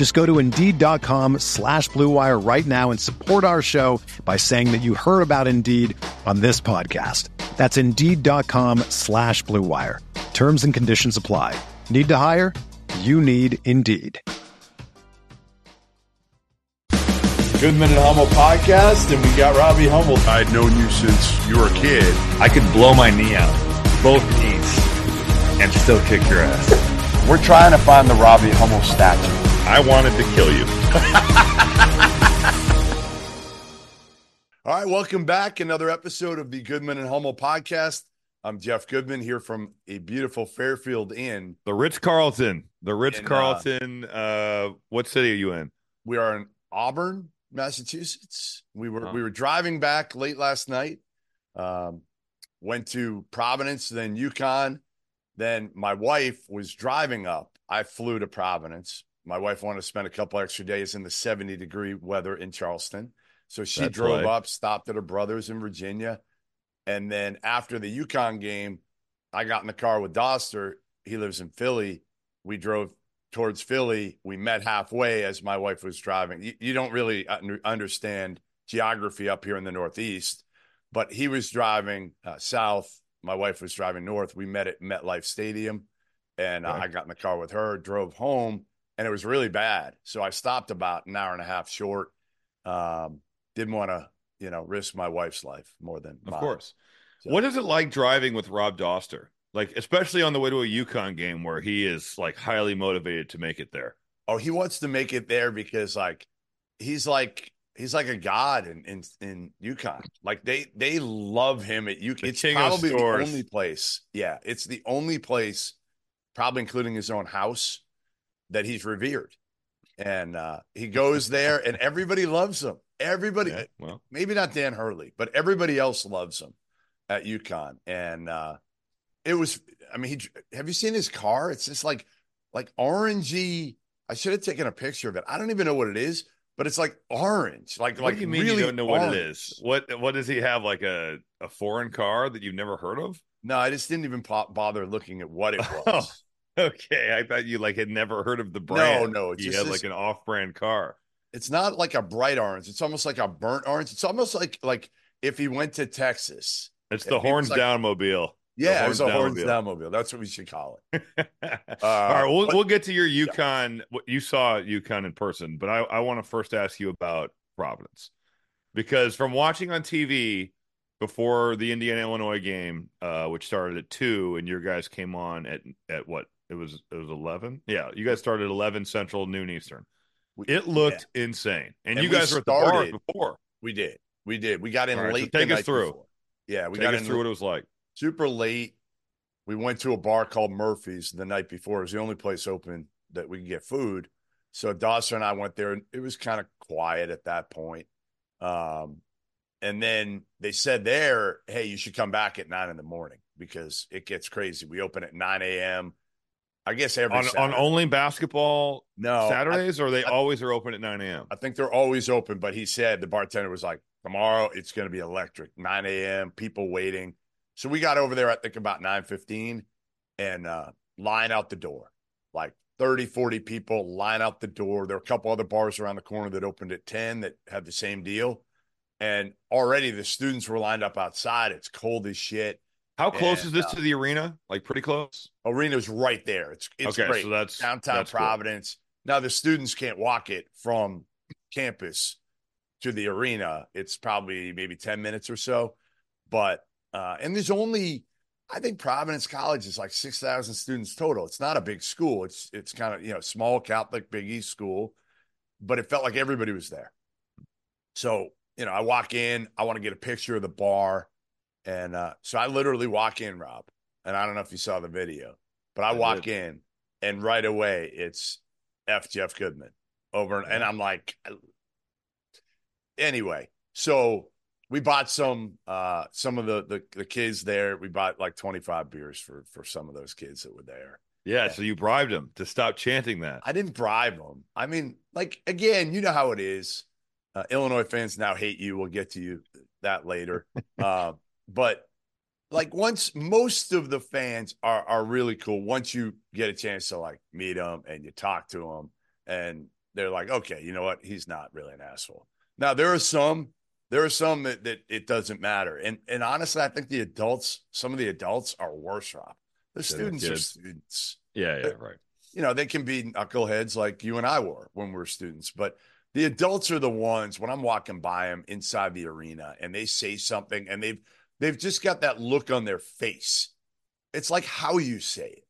Just go to Indeed.com slash BlueWire right now and support our show by saying that you heard about Indeed on this podcast. That's Indeed.com slash BlueWire. Terms and conditions apply. Need to hire? You need Indeed. Goodman and Hummel podcast, and we got Robbie Hummel. I'd known you since you were a kid. I could blow my knee out, both knees, and still kick your ass. We're trying to find the Robbie Hummel statue. I wanted to kill you. All right, welcome back. Another episode of the Goodman and Hummel podcast. I'm Jeff Goodman here from a beautiful Fairfield Inn. The Ritz Carlton. The Ritz uh, Carlton. Uh, what city are you in? We are in Auburn, Massachusetts. We were we were driving back late last night. Um, went to Providence, then UConn. Then my wife was driving up. I flew to Providence. My wife wanted to spend a couple extra days in the 70 degree weather in Charleston. So she That's drove right. up, stopped at her brother's in Virginia. And then after the UConn game, I got in the car with Dauster. He lives in Philly. We drove towards Philly. We met halfway as my wife was driving. You, you don't really understand geography up here in the Northeast, but he was driving uh, south. My wife was driving north. We met at MetLife Stadium, and uh. I got in the car with her, drove home, and it was really bad. So I stopped about an hour and a half short. Um, didn't want to, you know, risk my wife's life more than Of mine. course. So- What is it like driving with Rob Dauster? Like, especially on the way to a UConn game where he is like highly motivated to make it there. Oh, he wants to make it there because like he's like he's like a god in in, in UConn. Like they they love him at UConn. The It's king probably the only place. Yeah, it's the only place, probably including his own house, that he's revered. And uh he goes there and everybody loves him. Everybody Yeah, well, maybe not Dan Hurley, but everybody else loves him at UConn. And uh it was I mean, he have you seen his car? It's just like like orangey. I should have taken a picture of it. I don't even know what it is, but it's like orange. Like what like do you mean really you don't know what it is? What What does he have? Like a a foreign car that you've never heard of? No, I just didn't even po- bother looking at what it was. Okay, I thought you like had never heard of the brand. no, it's he just had this- like an off-brand car. It's not like a bright orange. It's almost like a burnt orange. It's almost like like if he went to Texas. It's the horns like- down mobile. Yeah, it was a Horns Downmobile. downmobile. That's what we should call it. All right, we'll Uh, but- we'll get to your UConn. What you saw UConn in person, but I, I want to first ask you about Providence because from watching on TV before the Indiana Illinois game, uh, which started at two, and your guys came on at at what it was it was eleven. Yeah, you guys started eleven Central, noon Eastern. It looked insane, and, And you guys were at the bar started- before. We did. We did. We got in right, so late. take us through. before. Yeah, we Take got us in through what it was like. super late. We went to a bar called Murphy's the night before. It was the only place open that we could get food. So Dauster and I went there, and it was kind of quiet at that point. Um, and then they said there, "Hey, you should come back at nine in the morning because it gets crazy. We open at nine a.m. I guess every On, on only basketball no I- Saturdays, or they I- always are open at nine a.m. I think they're always open, but he said the bartender was like, tomorrow it's going to be electric, 9 a.m., people waiting. So we got over there, I think about 9.15 and uh, line out the door, like 30, 40 people line out the door. There are a couple other bars around the corner that opened at 10 that had the same deal. And already the students were lined up outside. It's cold as shit. How close And, is this uh, to the arena? Like pretty close. Arena's right there. It's it's okay, great. so that's downtown that's cool. Providence. Now the students can't walk it from campus to the arena. It's probably maybe 10 minutes or so, but Uh, and there's only, I think Providence College is like 6,000 students total. It's not a big school. It's, it's kind of, you know, small Catholic Big East school, but it felt like everybody was there. So, you know, I walk in, I want to get a picture of the bar. And uh, so I literally walk in, Rob, and I don't know if you saw the video, but I, I walk did. in and right away it's F Jeff Goodman over. And I'm like, anyway, so we bought some uh some of the, the the kids there. We bought like 25 beers for for some of those kids that were there. Yeah, so you bribed them to stop chanting that. I didn't bribe them. I mean, like again, you know how it is. Uh, Illinois fans now hate you. We'll get to you that later. uh, but like once most of the fans are are really cool. Once you get a chance to like meet them and you talk to them, and they're like, okay, you know what? He's not really an asshole. Now there are some, there are some that, that it doesn't matter. And and honestly, I think the adults, some of the adults are worse off. The Than the students are students. Yeah, yeah, right. You know, they can be knuckleheads like you and I were when we were students, but the adults are the ones when I'm walking by them inside the arena and they say something and they've they've just got that look on their face. It's like how you say it.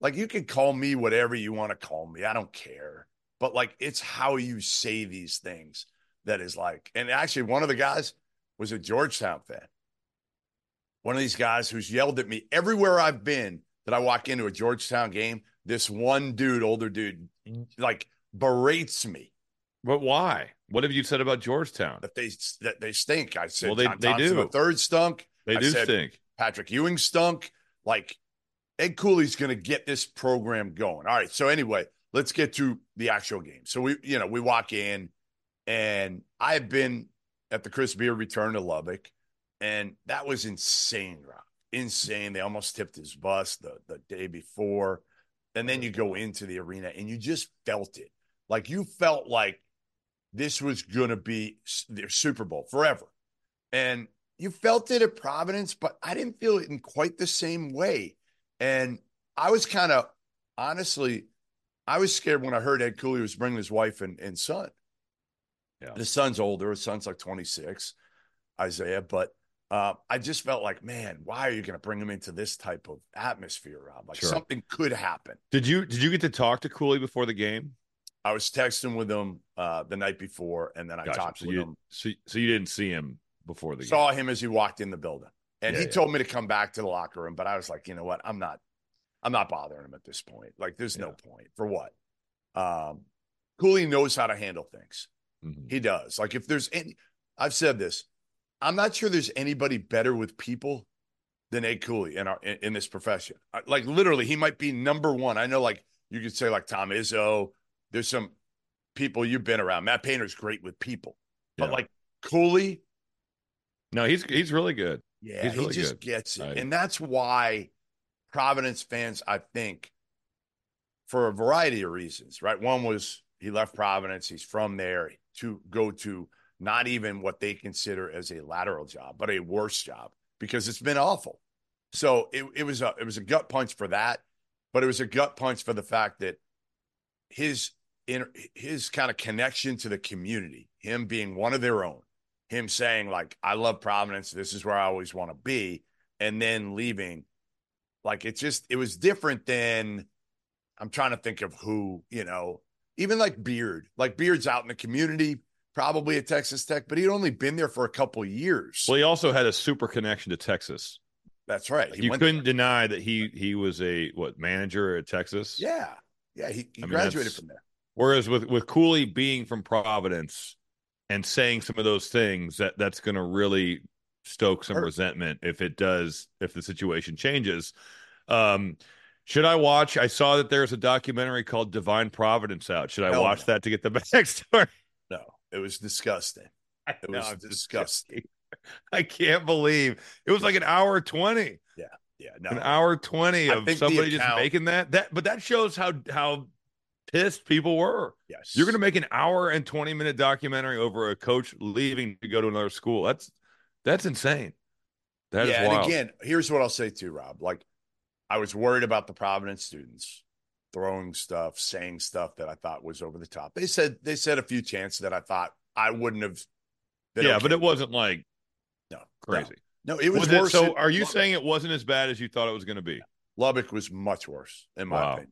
Like you can call me whatever you want to call me. I don't care. But like it's how you say these things that is like, and actually one of the guys was a Georgetown fan. One of these guys who's yelled at me everywhere I've been that I walk into a Georgetown game. This one dude, older dude, like berates me But why? What have you said about Georgetown? that they that they stink. I said Well, they- John they Thompson do. the third stunk. They I do said- stink. Patrick Ewing stunk. Like Ed Cooley's going to get this program going. All right. So anyway, let's get to the actual game. So we, you know, we walk in, and I have been at the Chris Beard return to Lubbock, and that was insane, Rob. Insane. They almost tipped his bus the the day before, and then you go into the arena and you just felt it. Like you felt like this was going to be their Super Bowl forever, and you felt it at Providence, but I didn't feel it in quite the same way. And I was kind of honestly, I was scared when I heard Ed Cooley was bringing his wife and, and son. Yeah. His son's older. His son's like 26, Isaiah. But uh, I just felt like, man, why are you going to bring him into this type of atmosphere, Rob? Like Sure. something could happen. Did you did you get to talk to Cooley before the game? I was texting with him uh, the night before, and then I Gotcha. talked So with you him. so, so you didn't see him before the saw game. him as he walked in the building. And Yeah, he yeah. told me to come back to the locker room, but I was like, you know what? I'm not I'm not bothering him at this point. Like there's no point. For what? Um Cooley knows how to handle things. Mhm. He does. Like if there's any I've said this. I'm not sure there's anybody better with people than Ed Cooley in our in, in this profession. Like literally, he might be number one. I know, like you could say, like Tom Izzo. There's some people you've been around. Matt Painter's great with people, but like Cooley, No, he's he's really good. yeah, He's he just good. gets it. And that's why Providence fans, I think, for a variety of reasons, right? One was he left Providence, he's from there to go to not even what they consider as a lateral job, but a worse job because it's been awful. So it, it was a it was a gut punch for that, but it was a gut punch for the fact that his in his kind of connection to the community, him being one of their own, him saying like I love Providence, this is where I always want to be, and then leaving, like it's just it was different than I'm trying to think of who you know, even like Beard, like Beard's out in the community, probably at Texas Tech, but he'd only been there for a couple years. Well, he also had a super connection to Texas. That's right. Like, He you couldn't there. deny that he he was a what manager at Texas. Yeah, yeah. He, he I mean, graduated from there. Whereas with with Cooley being from Providence and saying some of those things, that that's going to really stoke some resentment if it does if the situation changes. Um, should I watch? I saw that there's a documentary called Divine Providence out. Should I Hell watch no. that to get the backstory? No, it was disgusting. It was I'm disgusting. I can't believe it was like an hour twenty, Yeah, yeah, no. an hour twenty of somebody just making that. That, but that shows how how pissed people were. Yes, You're going to make an hour and 20 minute documentary over a coach leaving to go to another school. That's that's insane. That is yeah, wild. and again, here's what I'll say too, Rob. Like, I was worried about the Providence students throwing stuff, saying stuff that I thought was over the top. They said they said a few chants that I thought I wouldn't have. yeah, but it wasn't like no crazy. No, it was, Was it- worse. so in are you Lubbock. saying it wasn't as bad as you thought it was going to be? Lubbock was much worse, in my Wow. opinion.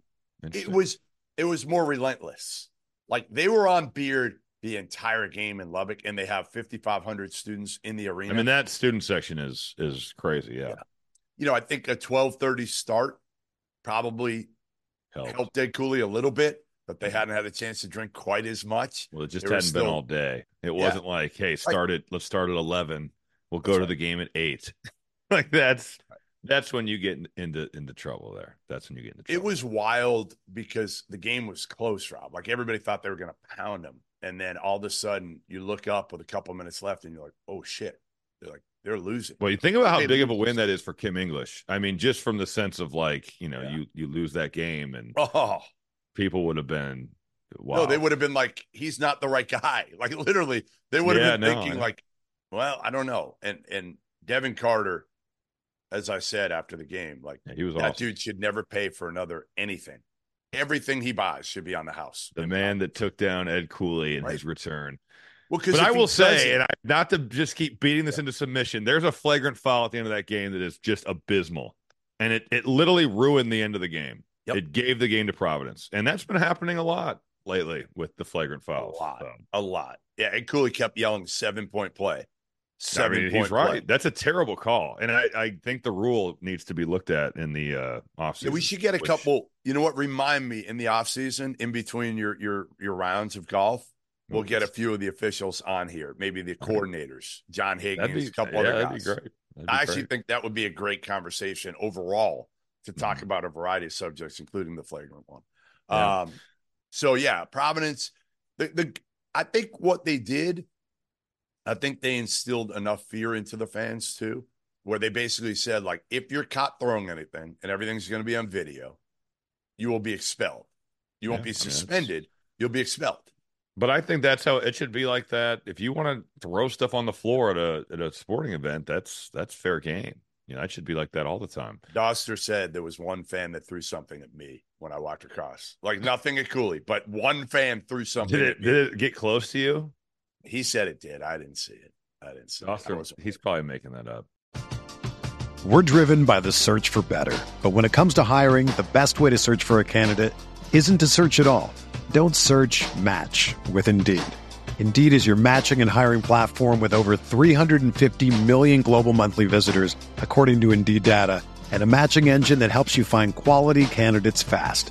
It was it was more relentless. Like they were on beard the entire game in Lubbock, and they have 5,500 students in the arena. I mean, that student section is is crazy. Yeah, you know, I think a 12:30 start probably Helped. helped Ed Cooley a little bit, but they mm-hmm. hadn't had a chance to drink quite as much. Well, it just they hadn't been all day. It wasn't like, hey, start it. Let's start at eleven. We'll go That's to right. the game at eight. like that's that's when you get into into trouble. There, that's when you get into trouble. It was wild because the game was close, Rob. Like everybody thought they were going to pound them, and then all of a sudden you look up with a couple minutes left, and you're like, "Oh shit!" They're like they're losing. Well, you think about how They big of a win that is for Kim English. I mean, just from the sense of like, you know, Yeah. you you lose that game and Oh people would have been wow. no, they would have been like, "He's not the right guy." Like literally, they would have Yeah, been no, thinking like, "Well, I don't know." And and Devin Carter, as I said after the game, like Yeah, he was that awesome. dude should never pay for another anything. Everything he buys should be on the house. the man that took down Ed Cooley in Right. his return. Well, because But I will say, and I, not to just keep beating this into submission, there's a flagrant foul at the end of that game that is just abysmal, and it it literally ruined the end of the game. Yep. It gave the game to Providence, and that's been happening a lot lately with the flagrant fouls. lot. So, a lot. Yeah, and Cooley kept yelling seven point play. I mean, he's right. play. That's a terrible call, and I, I think the rule needs to be looked at in the uh, offseason. Yeah, we should get a which- couple. You know what? Remind me in the off season, in between your your your rounds of golf, we'll get a few of the officials on here. Maybe the coordinators, John Higgins, be a couple yeah, other guys. be great. That'd be I actually great. think that would be a great conversation overall to talk Mhm. about a variety of subjects, including the flagrant one. Yeah. Um, so yeah, Providence. The the I think what they did, I think they instilled enough fear into the fans too, where they basically said like, if you're caught throwing anything and everything's going to be on video, you will be expelled. You won't be I mean, suspended. You'll be expelled. But I think that's how it should be like that. If you want to throw stuff on the floor at a at a sporting event, that's that's fair game. You know, it should be like that all the time. Dauster said there was one fan that threw something at me when I walked across. Like nothing at Cooley, but one fan threw something Did at it me. did it get close to you? He said it did. I didn't see it. I didn't see it. Wasn't- he's probably making that up. We're driven by the search for better. But when it comes to hiring, the best way to search for a candidate isn't to search at all. Don't search match with Indeed. Indeed is your matching and hiring platform with over 350 million global monthly visitors, according to Indeed data, and a matching engine that helps you find quality candidates fast.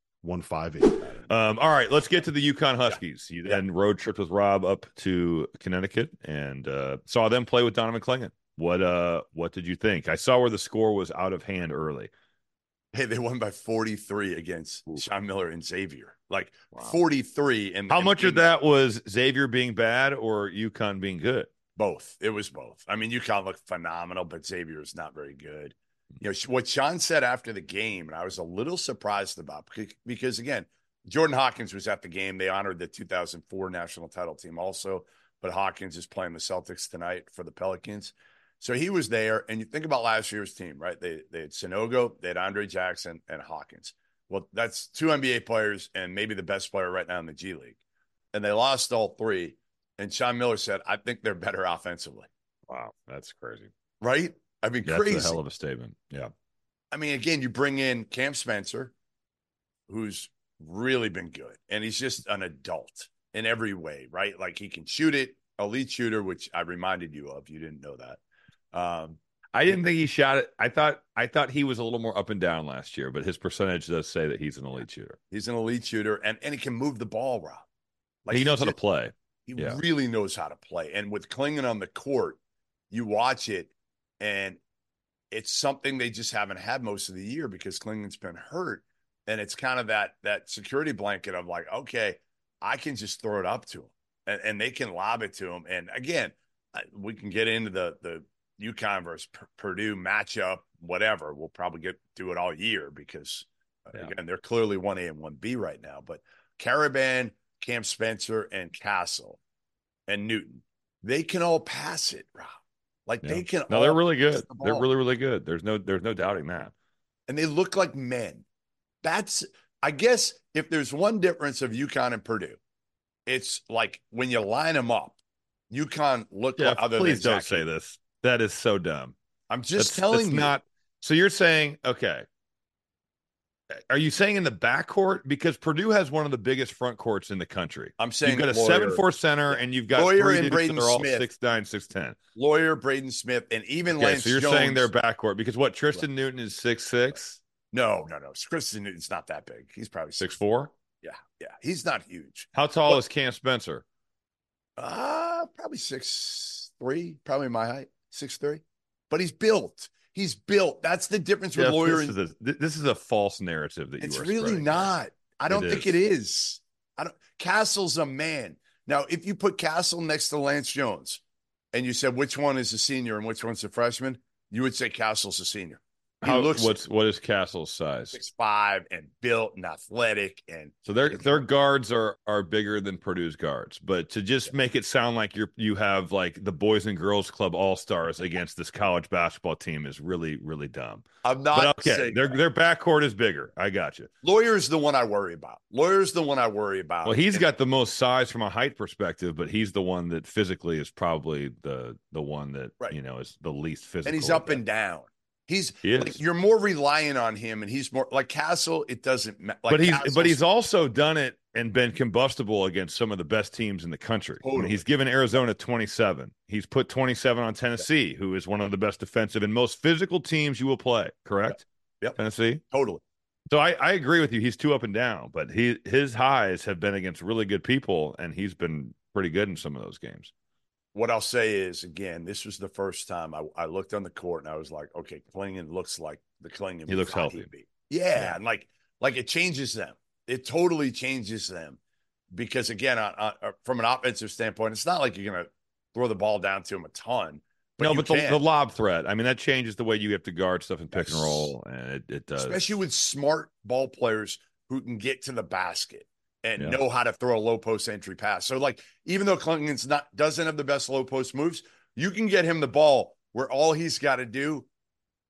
158. Um, all right, let's get to the UConn Huskies. You then road tripped with Rob up to Connecticut and uh, saw them play with Donovan Clingan. What uh, what did you think? I saw where the score was out of hand early. Hey, they won by 43 against Ooh. Sean Miller and Xavier. Like Wow. 43. And How and- much of that was Xavier being bad or UConn being good? Both. It was both. I mean, UConn looked phenomenal, but Xavier is not very good. You know, what Sean said after the game, and I was a little surprised about because, because again, Jordan Hawkins was at the game. They honored the 2004 national title team also, but Hawkins is playing the Celtics tonight for the Pelicans. So he was there. And you think about last year's team, right? They, they had Sanogo, they had Andre Jackson, and Hawkins. Well, that's two NBA players and maybe the best player right now in the G League. And they lost all three. And Sean Miller said, I think they're better offensively. Wow, that's crazy. Right? I mean, That's crazy. That's a hell of a statement. Yeah. I mean, again, you bring in Cam Spencer, who's really been good, and he's just an adult in every way, right? Like he can shoot it, elite shooter, which I reminded you of. You didn't know that. Um, I didn't think he shot it. I thought I thought he was a little more up and down last year, but his percentage does say that he's an elite shooter. he's an elite shooter, and and he can move the ball, Rob. Like he knows how to play. He Yeah. really knows how to play. And with Clingan on the court, you watch it, and it's something they just haven't had most of the year because Clingan's been hurt. And it's kind of that that security blanket of like, okay, I can just throw it up to him, and, and they can lob it to him. And again, we can get into the the UConn versus Purdue matchup, whatever. We'll probably get do it all year because uh, Yeah. again, they're clearly one A and one B right now. But Karaban, Cam Spencer, and Castle and Newton, they can all pass it, Rob. Like Yeah. they can. No, they're really good. the They're really really good. There's no there's no doubting that. and they look like men. That's, I guess, if there's one difference of UConn and Purdue, it's like when you line them up, UConn look Yeah, like other please don't Zach say this. That is so dumb. I'm just That's- telling that's you. not. So you're saying okay? Are you saying in the backcourt because Purdue has one of the biggest front courts in the country? I'm saying You've got a Loyer, seven four center, and you've got Loyer three and Braden that are all Smith. six nine, six ten. Loyer Braden Smith and even Okay, Lance so you're Jones. saying they're backcourt because what? Tristen Newton is six six, No, no, no. Tristen Newton's not that big. He's probably six four. Yeah, yeah. He's not huge. How tall is Cam Spencer? Uh probably six three, probably my height, six three. But he's built. He's built. That's the difference with Jeff, Loyer this, and is a, this is a false narrative that you It's really spreading here. not. I don't It think is. it is. I don't. Castle's a man. Now, if you put Castle next to Lance Jones, and you said which one is a senior and which one's a freshman, you would say Castle's a senior. How, looks what's what is Castle's size? six five and built and athletic and So their their guards are are bigger than Purdue's guards, but to just make it sound like you're you have like the Boys and Girls Club All Stars against this college basketball team is really really dumb. I'm not But okay, saying their that. their backcourt is bigger. I got you. Loyer's the one I worry about. Loyer's the one I worry about. Well, he's got the most size from a height perspective, but he's the one that physically is probably the the one that Right. you know is the least physical. and he's up and down. He's He like you're more reliant on him, and he's more like Castle. It doesn't matter. Like but he's Castle's- but he's also done it and been combustible against some of the best teams in the country. Totally. he's given Arizona 27. He's put 27 on Tennessee, who is one of the best defensive and most physical teams you will play. Correct? Yep. Tennessee. totally. So I, I agree with you. He's too up and down, but he his highs have been against really good people, and he's been pretty good in some of those games. What I'll say is again, this was the first time I, I looked on the court and I was like, okay, Clingan looks like the Clingan. He looks healthy. be. Yeah, and like like it changes them. It totally changes them because again, uh, from an offensive standpoint, it's not like you're gonna throw the ball down to him a ton. But no, but the, the lob threat. I mean, that changes the way you have to guard stuff in pick and roll, and it, it does. especially with smart ball players who can get to the basket and Yeah. know how to throw a low post entry pass. So like even though Clingan's not doesn't have the best low post moves, you can get him the ball where all he's got to do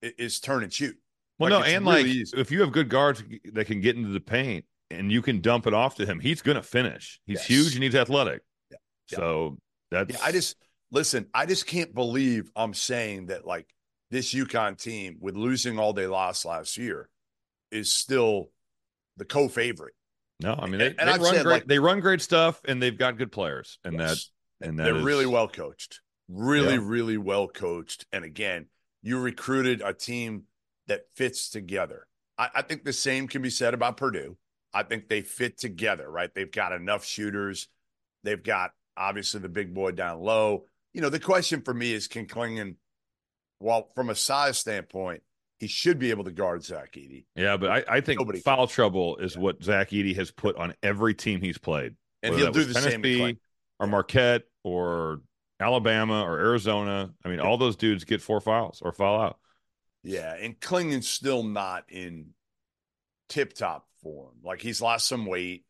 i- is turn and shoot. Well, Like, no, and really like easy. if you have good guards that can get into the paint and you can dump it off to him, he's going to finish. He's Yes. huge and he's athletic. Yeah. Yeah. So That's Yeah, I just listen. I just can't believe I'm saying that like this UConn team with losing all they lost last year is still the co-favorite. No. I mean, they, they run said, great. like- they run great stuff, and they've got good players, and Yes. that and that They're is- really well coached. Really, Yeah. really well coached. And again, you recruited a team that fits together. I, I think the same can be said about Purdue. I think they fit together, right? They've got enough shooters. They've got obviously the big boy down low. You know, the question for me is can Clingan, well, from a size standpoint, he should be able to guard Zach Edey. Yeah, but I, I think Nobody foul trouble is Yeah. what Zach Edey has put on every team he's played. And he'll do the same Tennessee Clingan. or Marquette or Alabama or Arizona. I mean, all those dudes get four fouls or foul out. Yeah, and Clingan's still not in tip top form. Like he's lost some weight.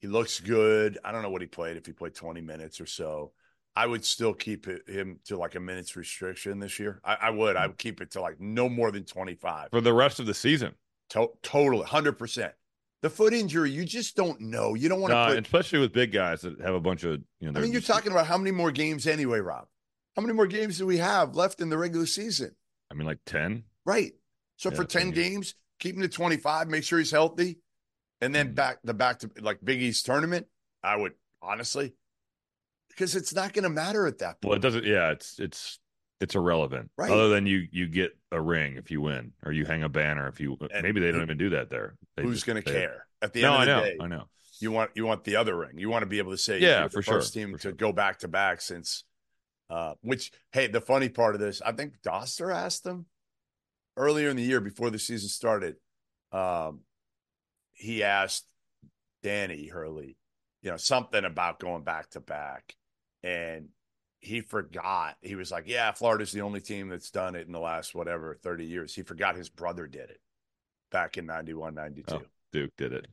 He looks good. I don't know what he played, if he played 20 minutes or so. I would still keep it, him to like a minutes restriction this year. I, I would. I would keep it to like no more than 25. for the rest of the season. To- totally, 100%. The foot injury, you just don't know. You don't want to Uh, put. especially with big guys that have a bunch of you know. I mean, you're just- talking about how many more games anyway, Rob? How many more games do we have left in the regular season? I mean, like ten. Right. So Yeah, for 10 10 games, keep him to 25, make sure he's healthy. And then Mhm. back the back to like Big East tournament, I would honestly, because it's not going to matter at that point. Well, it doesn't. Yeah, it's it's it's irrelevant. Right. Other than you you get a ring if you win, or you hang a banner if you. And maybe they don't even do that there. They Who's going to care at the No, I end of know. the day? I know. You want you want the other ring. You want to be able to say, Yeah, you're the for sure, first team for to sure. go back to back since. Uh, which hey, the funny part of this, I think Dauster asked him earlier in the year before the season started. Um, he asked Danny Hurley, you know, something about going back to back, and he forgot. He was like, "Yeah, Florida's the only team that's done it in the last whatever thirty years." He forgot his brother did it back in 91, 92. Oh. Duke did it.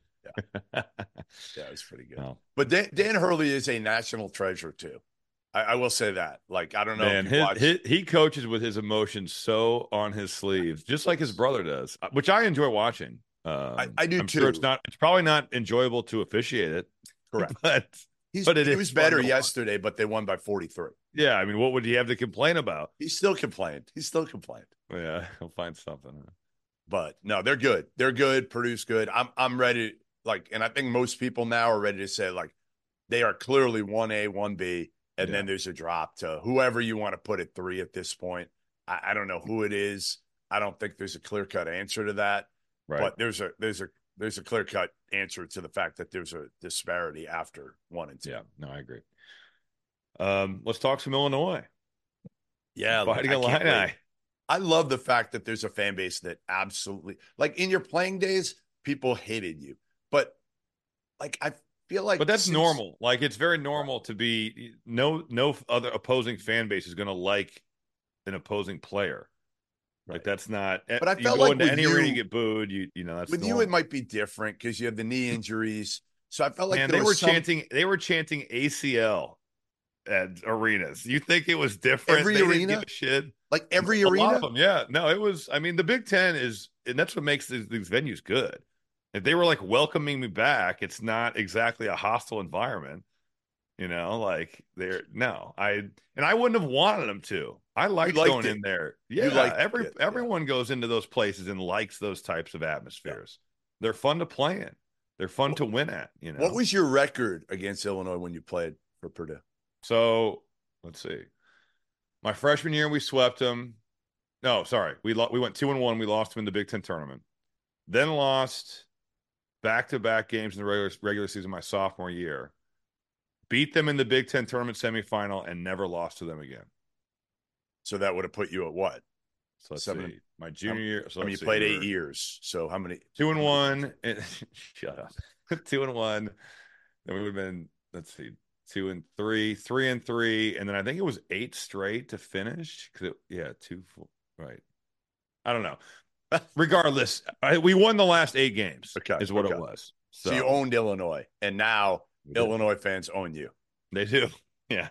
Yeah, it was pretty good. Well, But Dan, Dan Hurley is a national treasure too. I, I will say that. Like, I don't know. man, if his, watch- his, he coaches with his emotions so on his sleeves, just like his brother does, uh, which I enjoy watching. Um, I do I'm Sure it's not. It's probably not enjoyable to officiate it, correct. but He's, but it he was better yesterday, but they won by 43. yeah, I mean, what would he have to complain about? He still complained. He still complained. Yeah, he'll find something. But no, they're good. They're good. Purdue's good. I'm I'm ready. Like, and I think most people now are ready to say like they are clearly one A, one B, and Yeah. then there's a drop to whoever you want to put at three at this point. I, I don't know who it is. I don't think there's a clear cut answer to that. Right. But there's a there's a there's a clear cut answer to the fact that there's a disparity after one and two. yeah, no, I agree. Um, let's talk some Illinois. Yeah, Fighting can't Illini. wait. I love the fact that there's a fan base that absolutely like in your playing days, people hated you, but like I feel like, but that's since- normal. Like it's very normal to be no no other opposing fan base is going to like an opposing player. Like that's not. Eh, but I felt like into any arena, you you- get booed. You you know that's With you, it might be different because you have the knee injuries. So I felt like Man, they were some- chanting. They were chanting ACL at arenas. You think it was different? Every They arena? shit. like every A arena. them, yeah. No, it was. I mean, the Big Ten is, and that's what makes these, these venues good. If they were like welcoming me back, it's not exactly a hostile environment. You know, like they're no, I and I wouldn't have wanted them to. I liked going it. in there. Yeah, liked every it, yeah. everyone goes into those places and likes those types of atmospheres. They're fun to play in. They're fun to win at. You know, What was your record against Illinois when you played for Purdue? So let's see. My freshman year, we swept them. No, sorry, we lo- we went two and one. We lost them in the Big Ten tournament. Then lost back to back games in the regular regular season my sophomore year. Beat them in the Big Ten tournament semifinal and never lost to them again. So that would have put you at what? So let's Seven- see. My junior year. So I mean, you played eight years. So how many? Two and one. Eh, and, shut up. two and one. Then we would have been. Let's see. Two and three, three and three, and then I think it was eight straight to finish. Because yeah, two, four, right. I don't know. Regardless, I, we won the last eight games. Okay, is what okay. it was. So, you owned Illinois, and now. Illinois fans own you. They do. Yeah.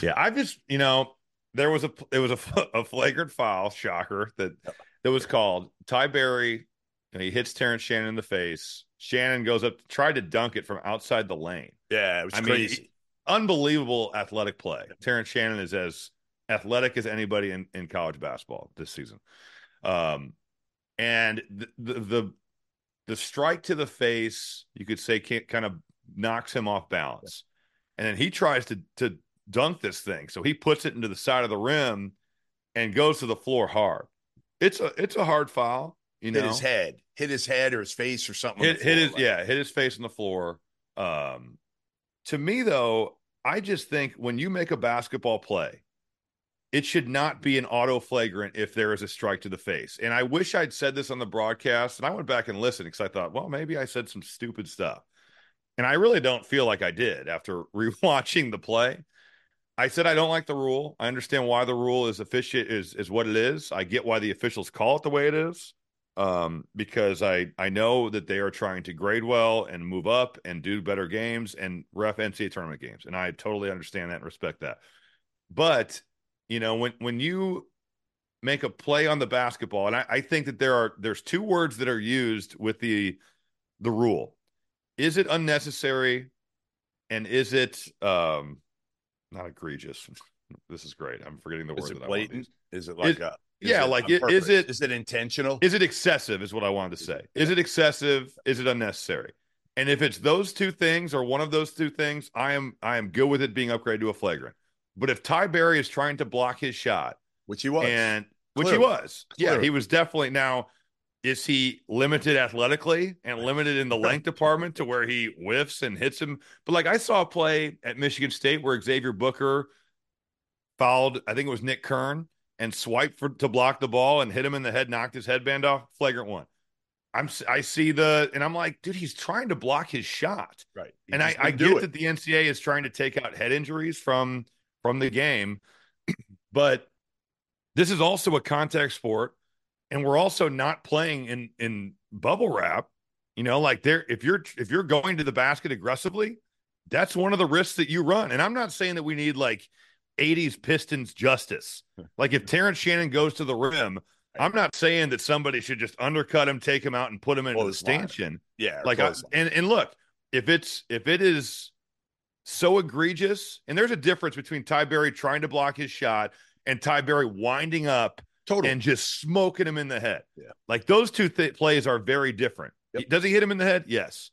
Yeah. I just, you know, there was a it was a, a flagrant foul, shocker, that that was called. Ty Berry, and he hits Terrence Shannon in the face. Shannon goes up, tried to dunk it from outside the lane. Yeah, it was I mean, crazy. unbelievable athletic play. Terrence Shannon is as athletic as anybody in, in college basketball this season. Um, and the, the, the the strike to the face, you could say, kind of knocks him off balance, and then he tries to to dunk this thing, so he puts it into the side of the rim and goes to the floor hard. It's a it's a hard foul. You know, hit his head, hit his head or his face or something. Hit, hit his like. yeah, hit his face on the floor. Um, to me though, I just think when you make a basketball play, it should not be an auto flagrant if there is a strike to the face. And I wish I'd said this on the broadcast, and I went back and listened because I thought, well, maybe I said some stupid stuff. And I really don't feel like I did after rewatching the play. I said I don't like the rule. I understand why the rule is officiate is is what it is. I get why the officials call it the way it is. Um, because I I know that they are trying to grade well and move up and do better games and ref NCAA tournament games, and I totally understand that and respect that. But you know when when you make a play on the basketball, and I, I think that there are there's two words that are used with the the rule. Is it unnecessary, and is it um not egregious. This is great. I'm forgetting the is word it that blatant? Is it like is, a yeah, like it, is it is it intentional? Is it excessive? Is what I wanted to say. Is it excessive? Is it unnecessary? And if it's those two things or one of those two things, I am I am good with it being upgraded to a flagrant. But if Ty Berry is trying to block his shot, which he was, and which Clearly. he was, Clearly. yeah, he was definitely now is he limited athletically and limited in the length department to where he whiffs and hits him? But like I saw a play at Michigan State where Xavier Booker fouled, I think it was Nick Kern, and swiped for, to block the ball and hit him in the head, knocked his headband off, flagrant one. I'm I see the and I'm like, dude, he's trying to block his shot, right? He and I, I get it. that the NCAA is trying to take out head injuries from from the game, but this is also a contact sport and we're also not playing in in bubble wrap. You know, like there if you're if you're going to the basket aggressively, that's one of the risks that you run. And I'm not saying that we need like 80s Pistons justice. Like if Terrence Shannon goes to the rim, I'm not saying that somebody should just undercut him, take him out, and put him into the stanchion. Yeah, like I, and and look, if it's if it is so egregious, and there's a difference between Ty Berry trying to block his shot and Ty Berry winding up Total. And just smoking him in the head. Yeah. Like those two th- plays are very different. Yep. Does he hit him in the head? Yes.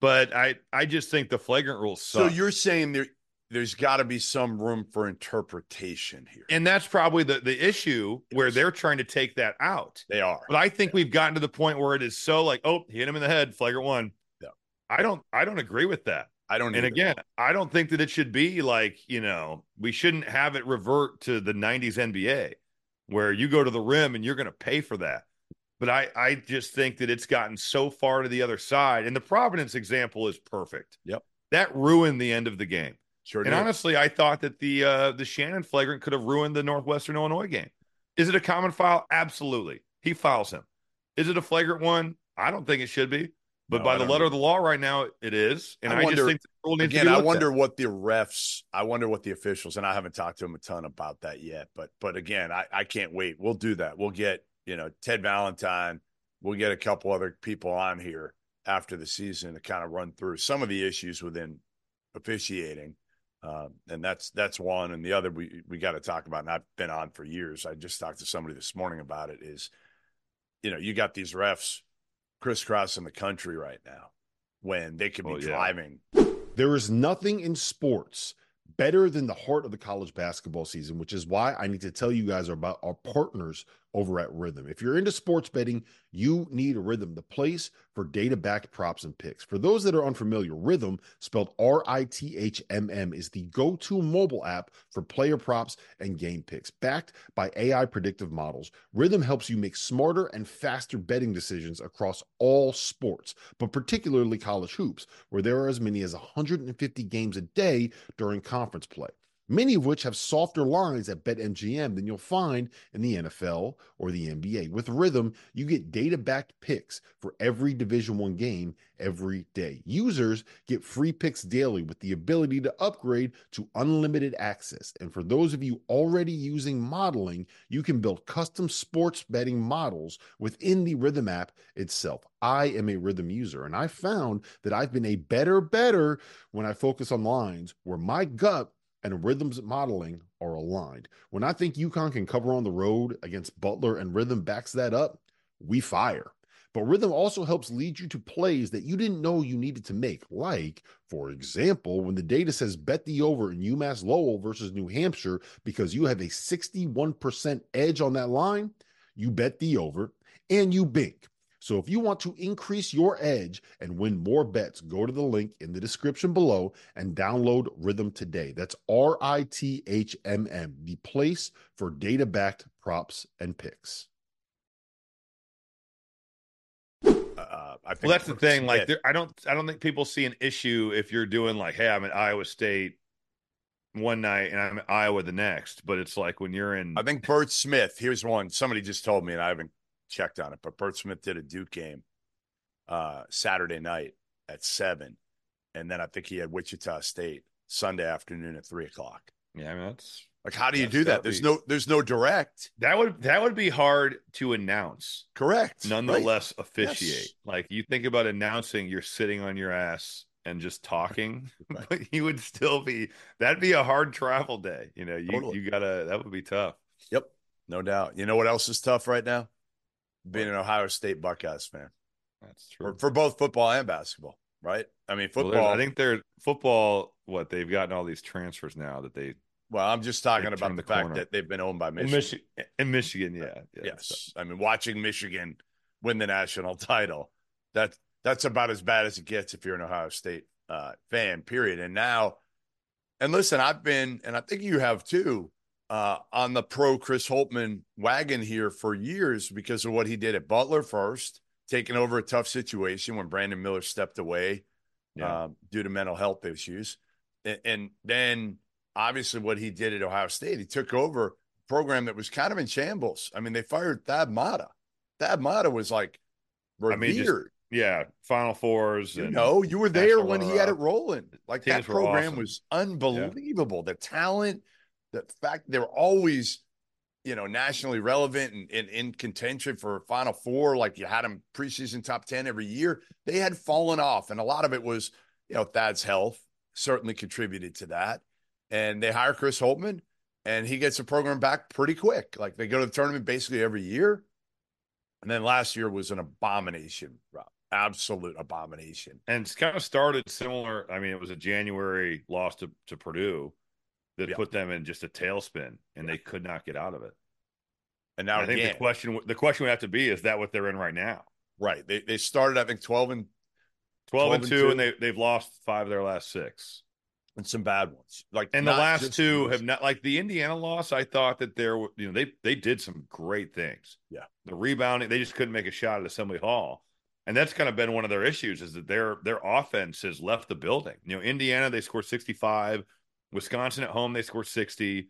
But I, I just think the flagrant rule sucks. So you're saying there, there's got to be some room for interpretation here. And that's probably the, the issue yes. where they're trying to take that out. They are. But I think yeah. we've gotten to the point where it is so like, oh, hit him in the head, flagrant one. Yeah. I don't I don't agree with that. I don't. And again, I don't think that it should be like you know we shouldn't have it revert to the '90s NBA where you go to the rim and you're going to pay for that. But I, I just think that it's gotten so far to the other side. And the Providence example is perfect. Yep. That ruined the end of the game. Sure. And did. honestly, I thought that the uh, the Shannon flagrant could have ruined the Northwestern Illinois game. Is it a common foul? Absolutely. He fouls him. Is it a flagrant one? I don't think it should be. But no, by the letter know. of the law right now, it is. And I, I wonder, just think the rule needs again, I wonder at. what the refs, I wonder what the officials, and I haven't talked to them a ton about that yet. But but again, I, I can't wait. We'll do that. We'll get, you know, Ted Valentine, we'll get a couple other people on here after the season to kind of run through some of the issues within officiating. Um, and that's that's one. And the other we we got to talk about, and I've been on for years. I just talked to somebody this morning about it, is you know, you got these refs crisscrossing the country right now when they could be oh, yeah. driving. There is nothing in sports better than the heart of the college basketball season, which is why I need to tell you guys about our partners over at Rithmm. If you're into sports betting, you need Rithmm, the place for data backed props and picks. For those that are unfamiliar, Rithmm, spelled R I T H M M, is the go to mobile app for player props and game picks. Backed by AI predictive models, Rithmm helps you make smarter and faster betting decisions across all sports, but particularly college hoops, where there are as many as 150 games a day during conference play. Many of which have softer lines at BetMGM than you'll find in the NFL or the NBA. With Rithmm, you get data-backed picks for every Division 1 game every day. Users get free picks daily with the ability to upgrade to unlimited access. And for those of you already using modeling, you can build custom sports betting models within the Rithmm app itself. I am a Rithmm user and I found that I've been a better better when I focus on lines where my gut and Rithmm's modeling are aligned. When I think UConn can cover on the road against Butler and Rithmm backs that up, we fire. But Rithmm also helps lead you to plays that you didn't know you needed to make. Like, for example, when the data says bet the over in UMass Lowell versus New Hampshire because you have a 61% edge on that line, you bet the over and you bink. So if you want to increase your edge and win more bets, go to the link in the description below and download Rithmm today. That's R I T H M M, the place for data backed props and picks. Uh, I think Well, that's the thing. Like, there, I don't, I don't think people see an issue if you're doing like, hey, I'm at Iowa State one night and I'm at Iowa the next. But it's like when you're in, I think Bert Smith. Here's one. Somebody just told me, and I haven't checked on it, but Bert Smith did a Duke game uh, Saturday night at seven, and then I think he had Wichita State Sunday afternoon at three o'clock. yeah, I mean that's Like, how do you do that? There's be- no, there's no direct. that would that would be hard to announce. Correct. nonetheless officiate. Yes. Like you think about announcing, you're sitting on your ass and just talking, Right. but you would still be that'd be a hard travel day. You know, you Totally. you gotta that would be tough. Yep, no doubt. You know what else is tough right now? Being an Ohio State Buckeyes fan That's true. for both football and basketball. Right? I mean, football. there's- I think they're football. What they've gotten all these transfers now that they well, I'm just talking about the, the fact that they've been owned by in Michigan. Michigan, in Michigan, yeah, yeah Yes, I mean watching Michigan win the national title. That that's about as bad as it gets if you're an Ohio State uh, fan. Period. And now, and listen, I've been, and I think you have too, uh, on the pro Chris Holtmann wagon here for years because of what he did at Butler first, taking over a tough situation when Brandon Miller stepped away Yeah. um, due to mental health issues, and, and then obviously what he did at Ohio State, he took over a program that was kind of in shambles. I mean, they fired Thad Matta. Thad Matta was like I mean, just revered. yeah. Final fours. you know, you were there when he had it rolling. Like that program awesome. was unbelievable. The talent, the fact they were always, you know, nationally relevant and, and in contention for Final Four. Like you had them preseason top ten every year. They had fallen off, and a lot of it was, you know, Thad's health certainly contributed to that. And they hire Chris Holtmann, and he gets the program back pretty quick. Like they go to the tournament basically every year. And then last year was an abomination, Rob. Absolute abomination. and it's kind of started similar. I mean, it was a January loss to, to Purdue that Yeah. put them in just a tailspin, and they could not get out of it. And now I think again, the question the question would have to be: Is that what they're in right now? right? They they started I think twelve and 12, 12 and and 2, two. and they they've lost five of their last six. and some bad ones. Like And the last two have not like the Indiana loss. I thought that there were you know they they did some great things. Yeah. the rebounding they just couldn't make a shot at Assembly Hall, and that's kind of been one of their issues is that their their offense has left the building. You know, Indiana they scored sixty five, Wisconsin at home they score sixty,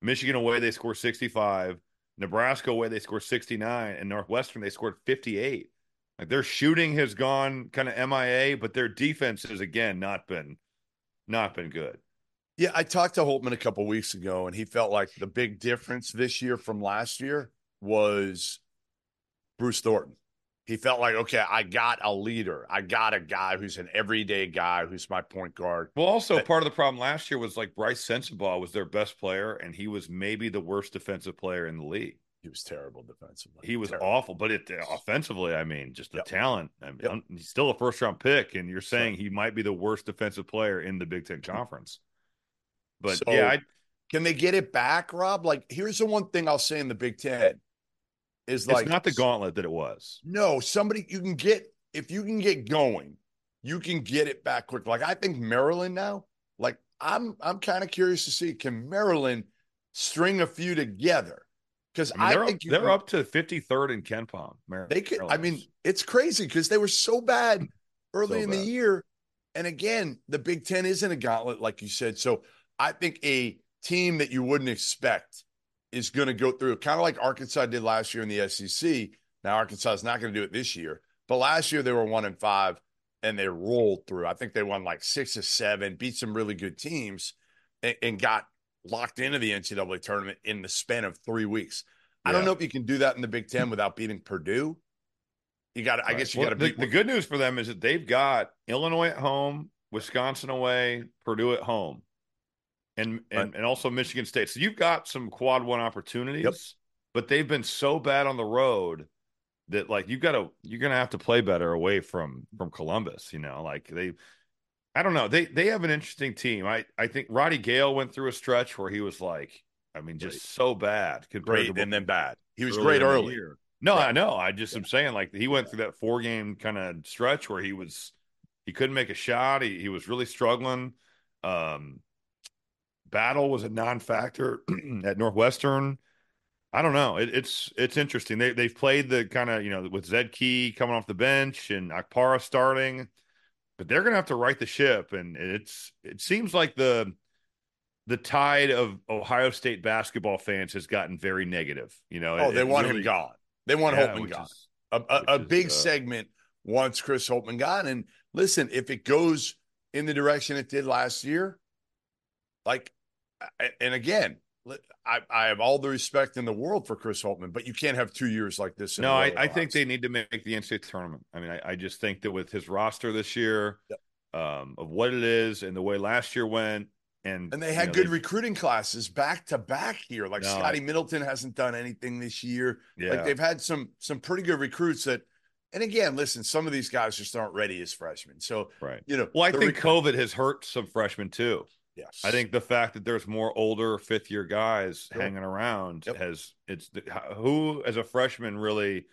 Michigan away they score sixty five, Nebraska away they score sixty nine, and Northwestern they scored fifty eight. Like their shooting has gone kind of MIA, but their defense has again not been not been good. Yeah, I talked to Holtmann a couple weeks ago, and he felt like the big difference this year from last year was Bruce Thornton. He felt like, okay, I got a leader. I got a guy who's an everyday guy who's my point guard. Well, also That- part of the problem last year was like Brice Sensabaugh was their best player, and he was maybe the worst defensive player in the league. He was terrible defensively. He was Terrible. awful, but it uh, offensively, I mean, just the Yep. talent. I mean, Yep. he's still a first round pick, and you're saying he might be the worst defensive player in the Big Ten Conference. But So- yeah, I, Can they get it back, Rob? Like, here's the one thing I'll say in the Big Ten is it's not the gauntlet that it was. No, somebody you can get if you can get going, you can get it back quick. Like I think Maryland now, like I'm I'm kind of curious to see can Maryland string a few together because I mean, I, they're, up, think they're can- up to 53rd in KenPom. Mar- They could. I mean, it's crazy because they were so bad early So in bad. the year, and again, the Big Ten isn't a gauntlet like you said. So I think a team that you wouldn't expect is going to go through, kind of like Arkansas did last year in the SEC. Now Arkansas is not going to do it this year, but last year they were one and five and they rolled through. I think they won like six or seven, beat some really good teams, and, and got locked into the NCAA tournament in the span of three weeks. I don't know if you can do that in the Big Ten without beating Purdue. You got, to I Right. guess you Well, got to the, beat the good news for them is that they've got Illinois at home, Wisconsin away, Purdue at home, and and, Right. and also Michigan State. So you've got some quad one opportunities, but they've been so bad on the road that like you've got to you're gonna have to play better away from from Columbus. You know, like they. I don't know. They they have an interesting team. I I think Roddy Gayle went through a stretch where he was like, I mean, just so bad compared great to and then bad. He was great early. No, Right. I know. I just am saying, like he went through that four game kind of stretch where he was he couldn't make a shot. He he was really struggling. Um, battle was a non factor at Northwestern. I don't know. It, it's it's interesting. They they've played the kind of you know with Zed Key coming off the bench and Okpara starting, but they're gonna have to right the ship. And it's it seems like the the tide of Ohio State basketball fans has gotten very negative. You know, Oh, it- they want really- him gone. They want Yeah, Holtmann gone. is- a, a, a is, big uh, segment wants Chris Holtmann gone. And listen, if it goes in the direction it did last year, like, and again, I, I have all the respect in the world for Chris Holtmann, but you can't have two years like this. In No, I, I think they need to make the NCAA tournament. I mean, I, I just think that with his roster this year, um, of what it is and the way last year went, and And they you had know, good they- recruiting classes back to back here. Like No, Scotty Middleton hasn't done anything this year. yeah, Like they've had some some pretty good recruits that. And again, listen, some of these guys just aren't ready as freshmen. So right. you know, Well, I think recruit- COVID has hurt some freshmen too. Yes, I think the fact that there's more older fifth year guys hanging around Yep. has it's who as a freshman really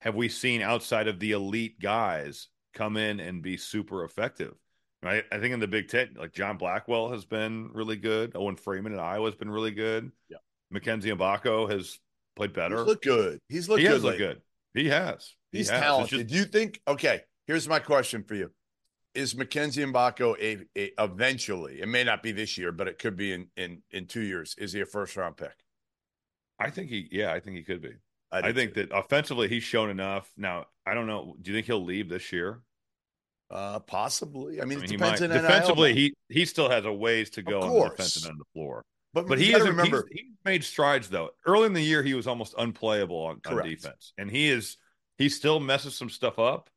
have we seen outside of the elite guys come in and be super effective. Right? I think in the Big Ten, like John Blackwell has been really good. Owen Freeman at Iowa has been really good. Yeah. Mackenzie Mgbako has played better. He's looked good. He's looked he good. has looked good. He has. He He's has. Talented. just- Do you think? Okay, here's my question for you: Is Mackenzie Mgbako a, a eventually? It may not be this year, but it could be in in in two years. Is he a first round pick? I think he. Yeah, I think he could be. do I think too. that offensively he's shown enough. Now I don't know. Do you think he'll leave this year? uh, possibly. I mean, I it mean, he depends might. defensively. He he still has a ways to go on the defensive end of the floor. but, But he is remember. he's, he's made strides though. Early in the year, he was almost unplayable on, on defense, and he is he still messes some stuff up,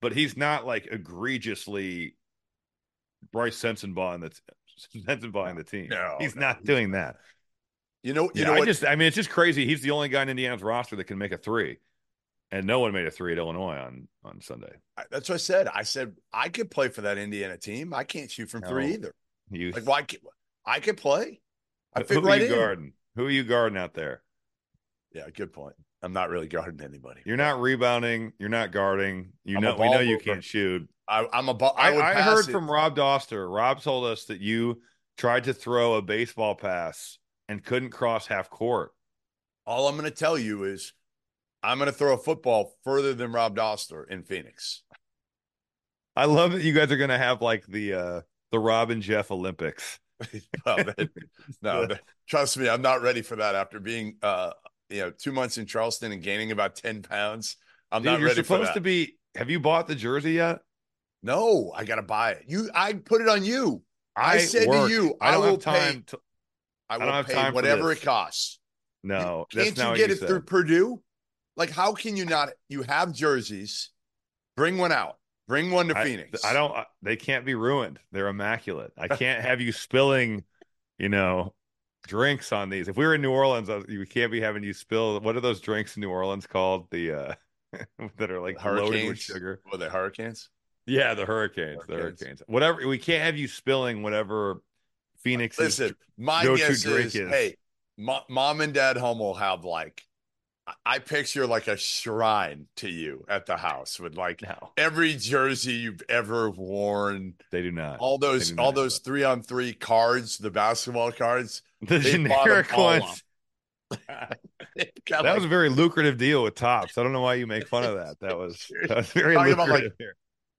but he's not like egregiously Brice Sensabaugh the Sensabaugh in the team. No, he's no, not he's doing that. you know, you Yeah, know I just I mean it's just crazy. He's the only guy in Indiana's roster that can make a three, and no one made a three at Illinois on on Sunday. I- that's what I said. I said I could play for that Indiana team. I can't shoot from three either. You Like, why? Can't, I could play. I who fit are you in. guarding? Who are you guarding out there? Yeah, good point. I'm not really guarding anybody. You're not rebounding. You're not guarding. You I'm know we know ball you can't shoot. I, I'm a. ball. I, I, I heard it. from Rob Dauster. Rob told us that you tried to throw a baseball pass and couldn't cross half court. All I'm going to tell you is I'm going to throw a football further than Rob Dauster in Phoenix. I love that you guys are going to have like the uh the Rob and Jeff Olympics. no, that- no, that- trust me, I'm not ready for that. After being, uh, you know, two months in Charleston and gaining about ten pounds, I'm Dude, not you're ready for supposed to be. Have you bought the jersey yet? No, I got to buy it. You, I put it on you. I said to you, I I will time. pay- To, I will have pay whatever it costs. no, Can't you get you it said. through Purdue? Like, how can you not? You have jerseys. Bring one out. Bring one to I, Phoenix. I don't. They can't be ruined. They're immaculate. I can't have you spilling, you know, drinks on these. If we were in New Orleans, I was- we can't be having you spill. What are those drinks in New Orleans called? The uh that are like loaded with Hurricanes. sugar. Were they hurricanes? Yeah, the hurricanes. The Hurricanes. hurricanes. Whatever. We can't have you spilling whatever Phoenix. Listen, my guess is, is- hey, mo- mom and dad home will have like, I- I picture like a shrine to you at the house with like No, every jersey you've ever worn, they do not. all those do not all those three on three cards, the basketball cards. The they generic ones. That was a very lucrative deal with Topps. I don't know why you make fun of that. That was that was very Talking about, lucrative. like,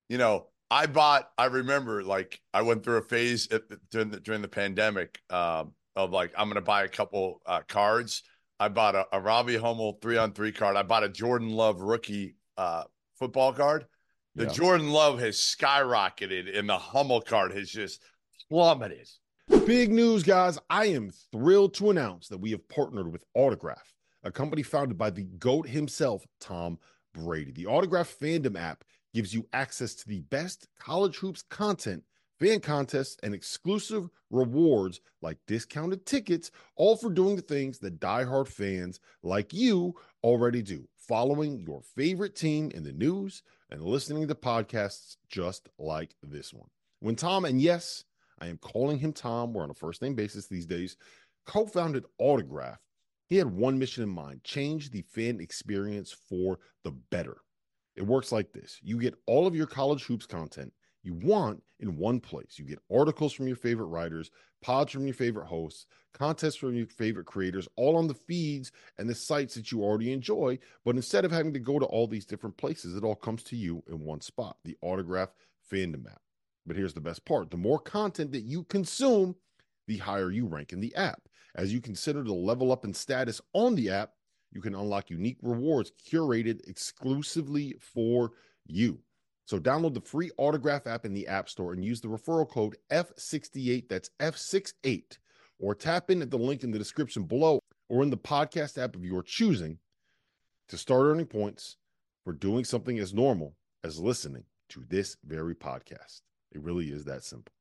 you know, I bought. I remember like I went through a phase at, during the during the pandemic. Um, of like I'm gonna buy a couple uh, cards. I bought a, a Robbie Hummel three on three card. I bought a Jordan Love rookie uh, football card. The Yeah. Jordan Love has skyrocketed, and the Hummel card has just plummeted. Big news, guys. I am thrilled to announce that we have partnered with Autograph, a company founded by the GOAT himself, Tom Brady. The Autograph fandom app gives you access to the best college hoops content, fan contests, and exclusive rewards like discounted tickets, all for doing the things that diehard fans like you already do, following your favorite team in the news and listening to podcasts just like this one. When Tom, and yes, I am calling him Tom. We're on a first name basis these days. Co founded Autograph. He had one mission in mind change the fan experience for the better. It works like this you get all of your college hoops content you want in one place. You get articles from your favorite writers, pods from your favorite hosts, contests from your favorite creators, all on the feeds and the sites that you already enjoy. But instead of having to go to all these different places, it all comes to you in one spot the Autograph fandom app. But here's the best part the more content that you consume, the higher you rank in the app. As you consider to level up in status on the app, you can unlock unique rewards curated exclusively for you. So download the free Autograph app in the App Store and use the referral code F68, that's F68, or tap in at the link in the description below or in the podcast app of your choosing to start earning points for doing something as normal as listening to this very podcast. It really is that simple.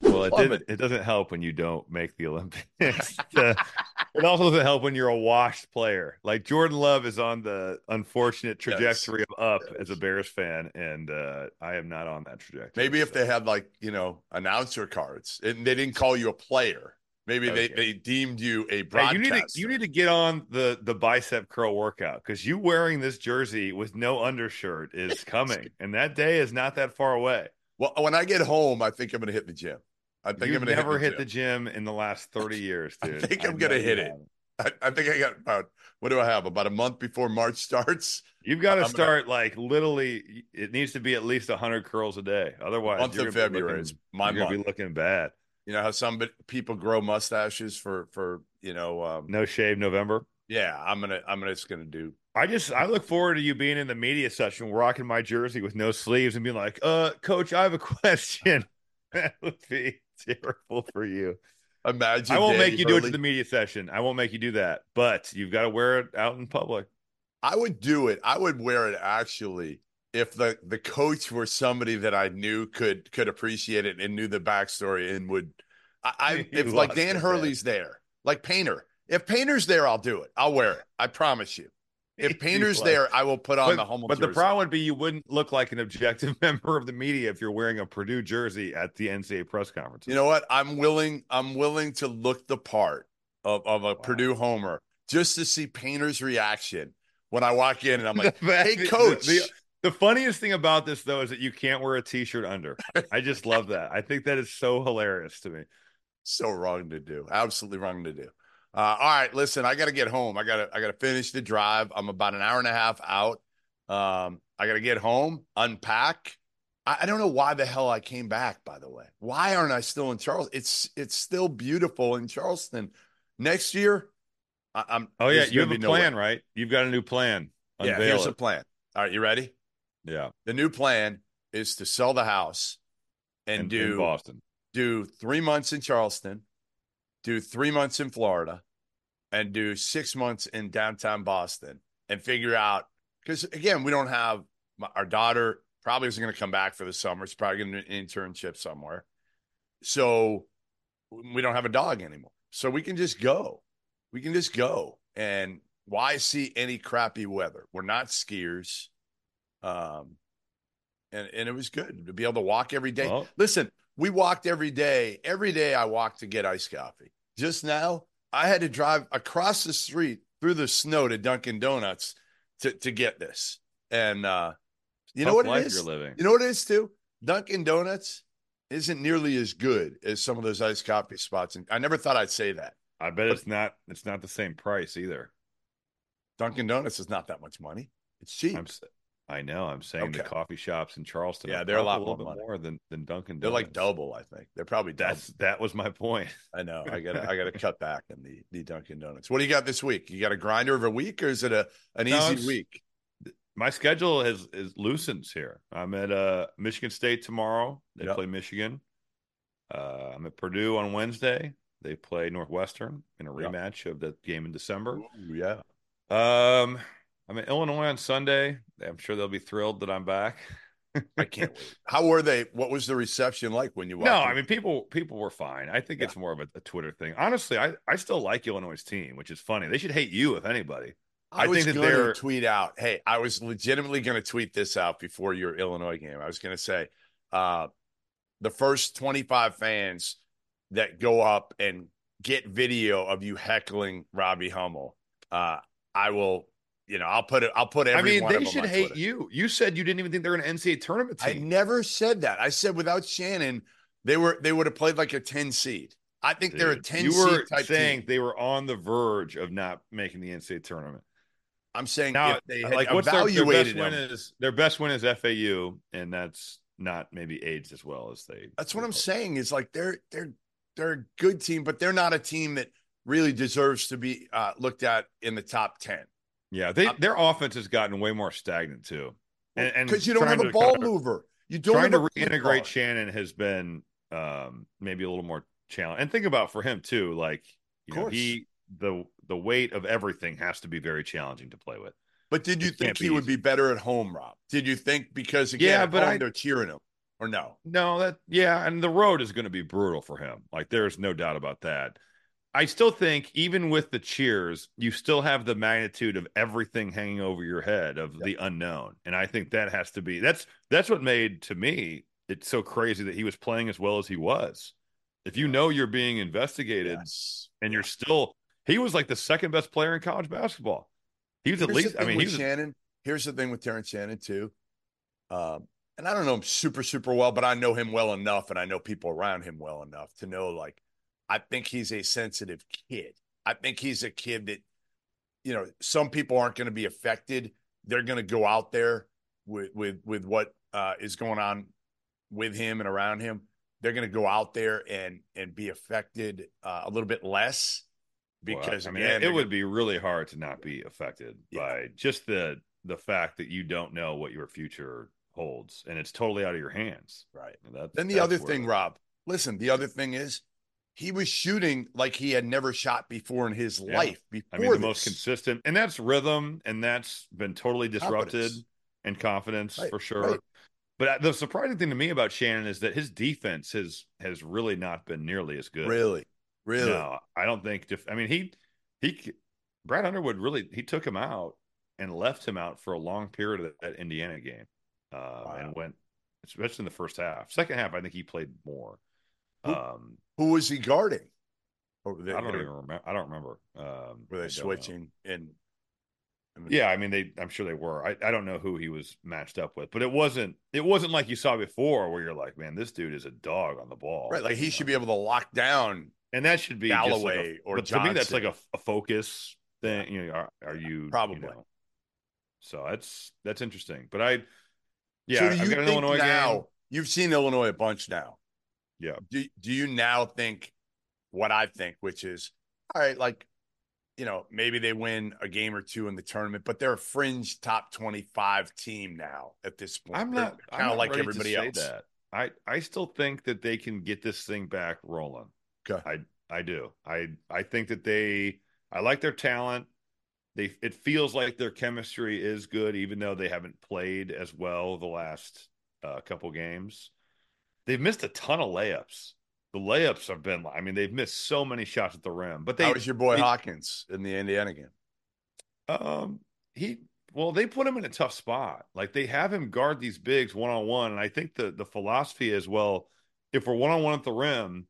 Well, it didn't. It. doesn't help when you don't make the Olympics. Uh, it also doesn't help when you're a washed player. Like Jordan Love is on the unfortunate Yes. trajectory of up Yes. as a Bears fan, and uh, I am not on that trajectory. Maybe if so. they had like you know announcer cards, and they didn't call you a player. Maybe they, Okay. they deemed you a Hey, you need to you need to get on the the bicep curl workout because you wearing this jersey with no undershirt is coming, and that day is not that far away. Well, when I get home, I think I'm going to hit the gym. I think You've I'm going to never hit hit the the gym. gym in the last thirty years, dude. I think I'm gonna hit it. I, I think I got about what do I have? About a month before March starts. You've got to I'm gonna- start like literally. It needs to be at least hundred curls a day. Otherwise, month of February looking- my you're gonna month. be looking bad. You know how some people grow mustaches for for you know. Um, No shave November. Yeah, I'm gonna I'm gonna just gonna do. I just I look forward to you being in the media session, rocking my jersey with no sleeves, and being like, "Uh, coach, I have a question." that would be terrible for you. Imagine I won't Danny make you do it to the media session. I won't make you do that, but you've got to wear it out in public. I would do it. I would wear it actually if the the coach were somebody that I knew could could appreciate it and knew the backstory and would. I, I if like Dan Hurley's there, like Painter. If Painter's there, I'll do it. I'll wear it. I promise you. If Painter's there, I will put on but, the Hummel but the problem would be you wouldn't look like an objective member of the media if you're wearing a Purdue jersey at the NCAA press conference. You know what? I'm willing. I'm willing to look the part of, of a Purdue homer just to see Painter's reaction when I walk in and I'm like, The "Hey, coach." The, the funniest thing about this though is that you can't wear a t-shirt under. I just love that. I think that is so hilarious to me. so wrong to do. Absolutely wrong to do. Uh, all right, listen, I got to get home. I got to I got to finish the drive. I'm about an hour and a half out. Um, I got to get home, unpack. I, I don't know why the hell I came back. By the way, why aren't I still in Charleston? It's it's still beautiful in Charleston. Next year, I, I'm. Oh yeah, you have a be no way. plan, right? You've got a new plan. Yeah, here's it. a plan. All right, you ready? yeah, The new plan is to sell the house and, in, do in Boston. do three months in Charleston, do three months in Florida, and do six months in downtown Boston and figure out because again, we don't have my, our daughter probably isn't going to come back for the summer. It's probably going to do an internship somewhere. So we don't have a dog anymore. So we can just go. We can just go. And why see any crappy weather? We're not skiers. Um, and, and it was good to be able to walk every day. Well- Listen, we walked every day. Every day I walked to get iced coffee. Just now, I had to drive across the street through the snow to Dunkin' Donuts to, to get this. And uh, you know what it is? You know what it is too? Dunkin' Donuts isn't nearly as good as some of those iced coffee spots. And I never thought I'd say that. I bet it's not. It's not the same price either. Dunkin' Donuts is not that much money. It's cheap. I'm. I know. I'm saying the coffee shops in Charleston. Yeah, are they're a lot probably little more bit more than than Dunkin'. They're like double, I think. They're probably double. That's that was my point. I know. I gotta I gotta cut back on the the Dunkin' Donuts. What do you got this week? You got a grinder of a week or is it a an No, easy week? My schedule has is loosens here. I'm at uh Michigan State tomorrow. They Yep. play Michigan. Uh, I'm at Purdue on Wednesday. They play Northwestern in a Yep. rematch of the game in December. Ooh, yeah. Um, I'm in Illinois on Sunday. I'm sure they'll be thrilled that I'm back. I can't wait. How were they? What was the reception like when you walked No, in? I mean people people were fine. I think Yeah. it's more of a, a Twitter thing. Honestly, I I still like Illinois' team, which is funny. They should hate you if anybody. I, I was think that to they're- tweet out. Hey, I was legitimately going to tweet this out before your Illinois game. I was going to say, uh, the first 25 fans that go up and get video of you heckling Robbie Hummel, uh, I will, you know, I'll put it. I'll put Every I mean, they should hate Twitter. you. You said you didn't even think they're an NCAA tournament team. I never said that. I said without Shannon, they were they would have played like a 10 seed. I think they're a 10 you were seed type saying team. they were on the verge of not making the NCAA tournament. I'm saying Now, they like, what's their, their best win them, is their best win is FAU, and that's not maybe aged as well as they. That's what I'm saying. Is like they're they're they're a good team, but they're not a team that really deserves to be uh, looked at in the top ten. Yeah, they I'm- their offense has gotten way more stagnant too, and Because you don't have a ball kind of- mover. You don't trying to reintegrate. Shannon has been um, maybe a little more challenge. And think about for him too, like you know, he the the weight of everything has to be very challenging to play with. But did you It think he be would be better at home, Rob? Did you think because again, Yeah, but home, I- they're cheering him, or no? No, that yeah, and the road is going to be brutal for him. Like there's no doubt about that. I still think even with the cheers, you still have the magnitude of everything hanging over your head of the unknown. And I think that has to be that's that's what made to me it so crazy that he was playing as well as he was. If you know you're being investigated Yes. and you're still he was like the second best player in college basketball. He was at Here's the least I mean he was Shannon. Here's the thing with Terrence Shannon too. Um, and I don't know him super super well, but I know him well enough, and I know people around him well enough to know like I think he's a sensitive kid. I think he's a kid that you know some people aren't going to be affected. They're going to go out there with with with what uh, is going on with him and around him. They're going to go out there and and be affected uh, a little bit less Well, because I mean, again, it, would gonna- be really hard to not be affected Yeah. by just the the fact that you don't know what your future holds, and it's totally out of your hands. right. And that's, Then the other where- thing, Rob, listen, the other thing is he was shooting like he had never shot before in his Yeah. life before I mean, the most consistent, and that's rhythm, and that's been totally disrupted Confidence. and confidence Right, for sure. right. But uh, the surprising thing to me about Shannon is that his defense has has really not been nearly as good. Really, really. No, I don't think. Def- I mean, he he Brad Underwood really he took him out and left him out for a long period of that Indiana game, uh, and went especially in the first half. Second half, I think he played more. Um, Who was he guarding? Or were they, I don't even remember. I don't remember. Um, were they switching? And I mean, Yeah, I mean they. I'm sure they were. I, I don't know who he was matched up with, but it wasn't. It wasn't like you saw before, where you're like, man, this dude is a dog on the ball. right. Like he You should know? be able to lock down. and that should be just like a- Galloway or but to me that's like a, a focus thing you know are, are you Probably. you know? so that's that's interesting but i yeah so do you i've got an illinois now? game You've seen Illinois a bunch now. Yeah. Do Do you now think what I think, which is all right? Like, you know, maybe they win a game or two in the tournament, but they're a fringe top twenty-five team now at this point. i'm not kind of like everybody else. that i i still think that they can get this thing back rolling Okay. i i do i i think that they i like their talent they it feels like their chemistry is good even though they haven't played as well the last uh, couple games they've missed a ton of layups the layups have been i mean they've missed so many shots at the rim but they How was your boy they- Hawkins in the Indiana game? um, he well, they put him in a tough spot. Like they have him guard these bigs one on one, and I think the the philosophy is well, if we're one on one at the rim,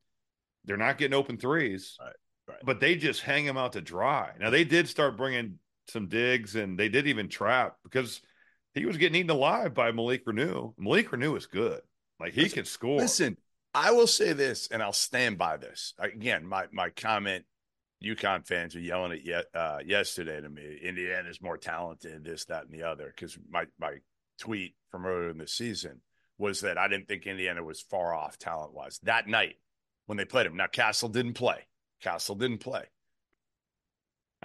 they're not getting open threes, Right, right. But they just hang him out to dry. Now they did start bringing some digs, and they did even trap because he was getting eaten alive by Malik Reneau. Malik Reneau is good. Like he Listen- can score. Listen, I will say this, and I'll stand by this. Again, my my comment. UConn fans are yelling at yet uh, yesterday to me. Indiana's more talented, this, that, and the other. Because my my tweet from earlier in the season was that I didn't think Indiana was far off talent wise that night when they played him. Now Castle didn't play. Castle didn't play.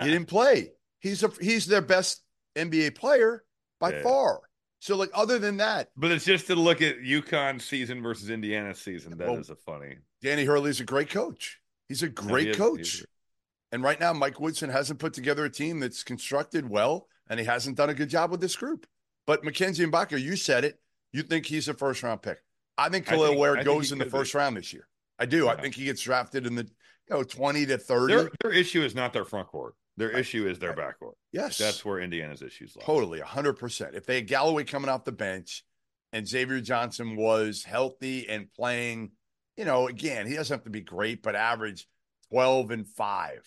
He didn't play. He's a he's their best NBA player by Yeah. far. So like other than that, But it's just to look at UConn season versus Indiana season. That is Well, a funny. Danny Hurley's a great coach. He's a No, great he is- coach. And right now, Mike Woodson hasn't put together a team that's constructed well, and he hasn't done a good job with this group. But Mackenzie Mgbako, you said it. You think he's a first round pick. I think I Kel'el think- Ware I goes in the could be. first round this year. I do. I think he gets drafted in the you know 20 to 30. Their their issue is not their front court. Their Right. issue is their Right. backcourt. yes. That's where Indiana's issues lie. Totally, 100%. If they had Galloway coming off the bench and Xavier Johnson was healthy and playing, you know, again, he doesn't have to be great, but average 12 and 5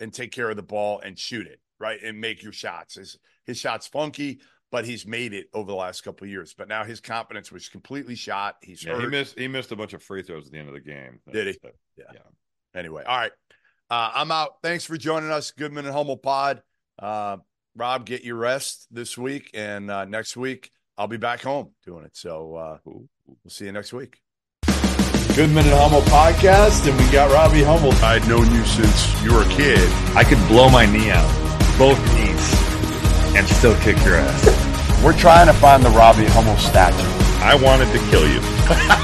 and take care of the ball and shoot it, right? And make your shots. His, his shot's funky, but he's made it over the last couple of years. But now his confidence was completely shot. He's Yeah, he missed he missed a bunch of free throws at the end of the game. Did he? But- Anyway, all right. Uh, I'm out. Thanks for joining us, Goodman and Hummel Pod. Uh, Rob, get your rest this week, and uh, next week I'll be back home doing it. So uh, we'll see you next week. Goodman and Hummel podcast, and we got Robbie Hummel. I'd known you since you were a kid. I could blow my knee out, both knees, and still kick your ass. We're trying to find the Robbie Hummel statue. I wanted to kill you.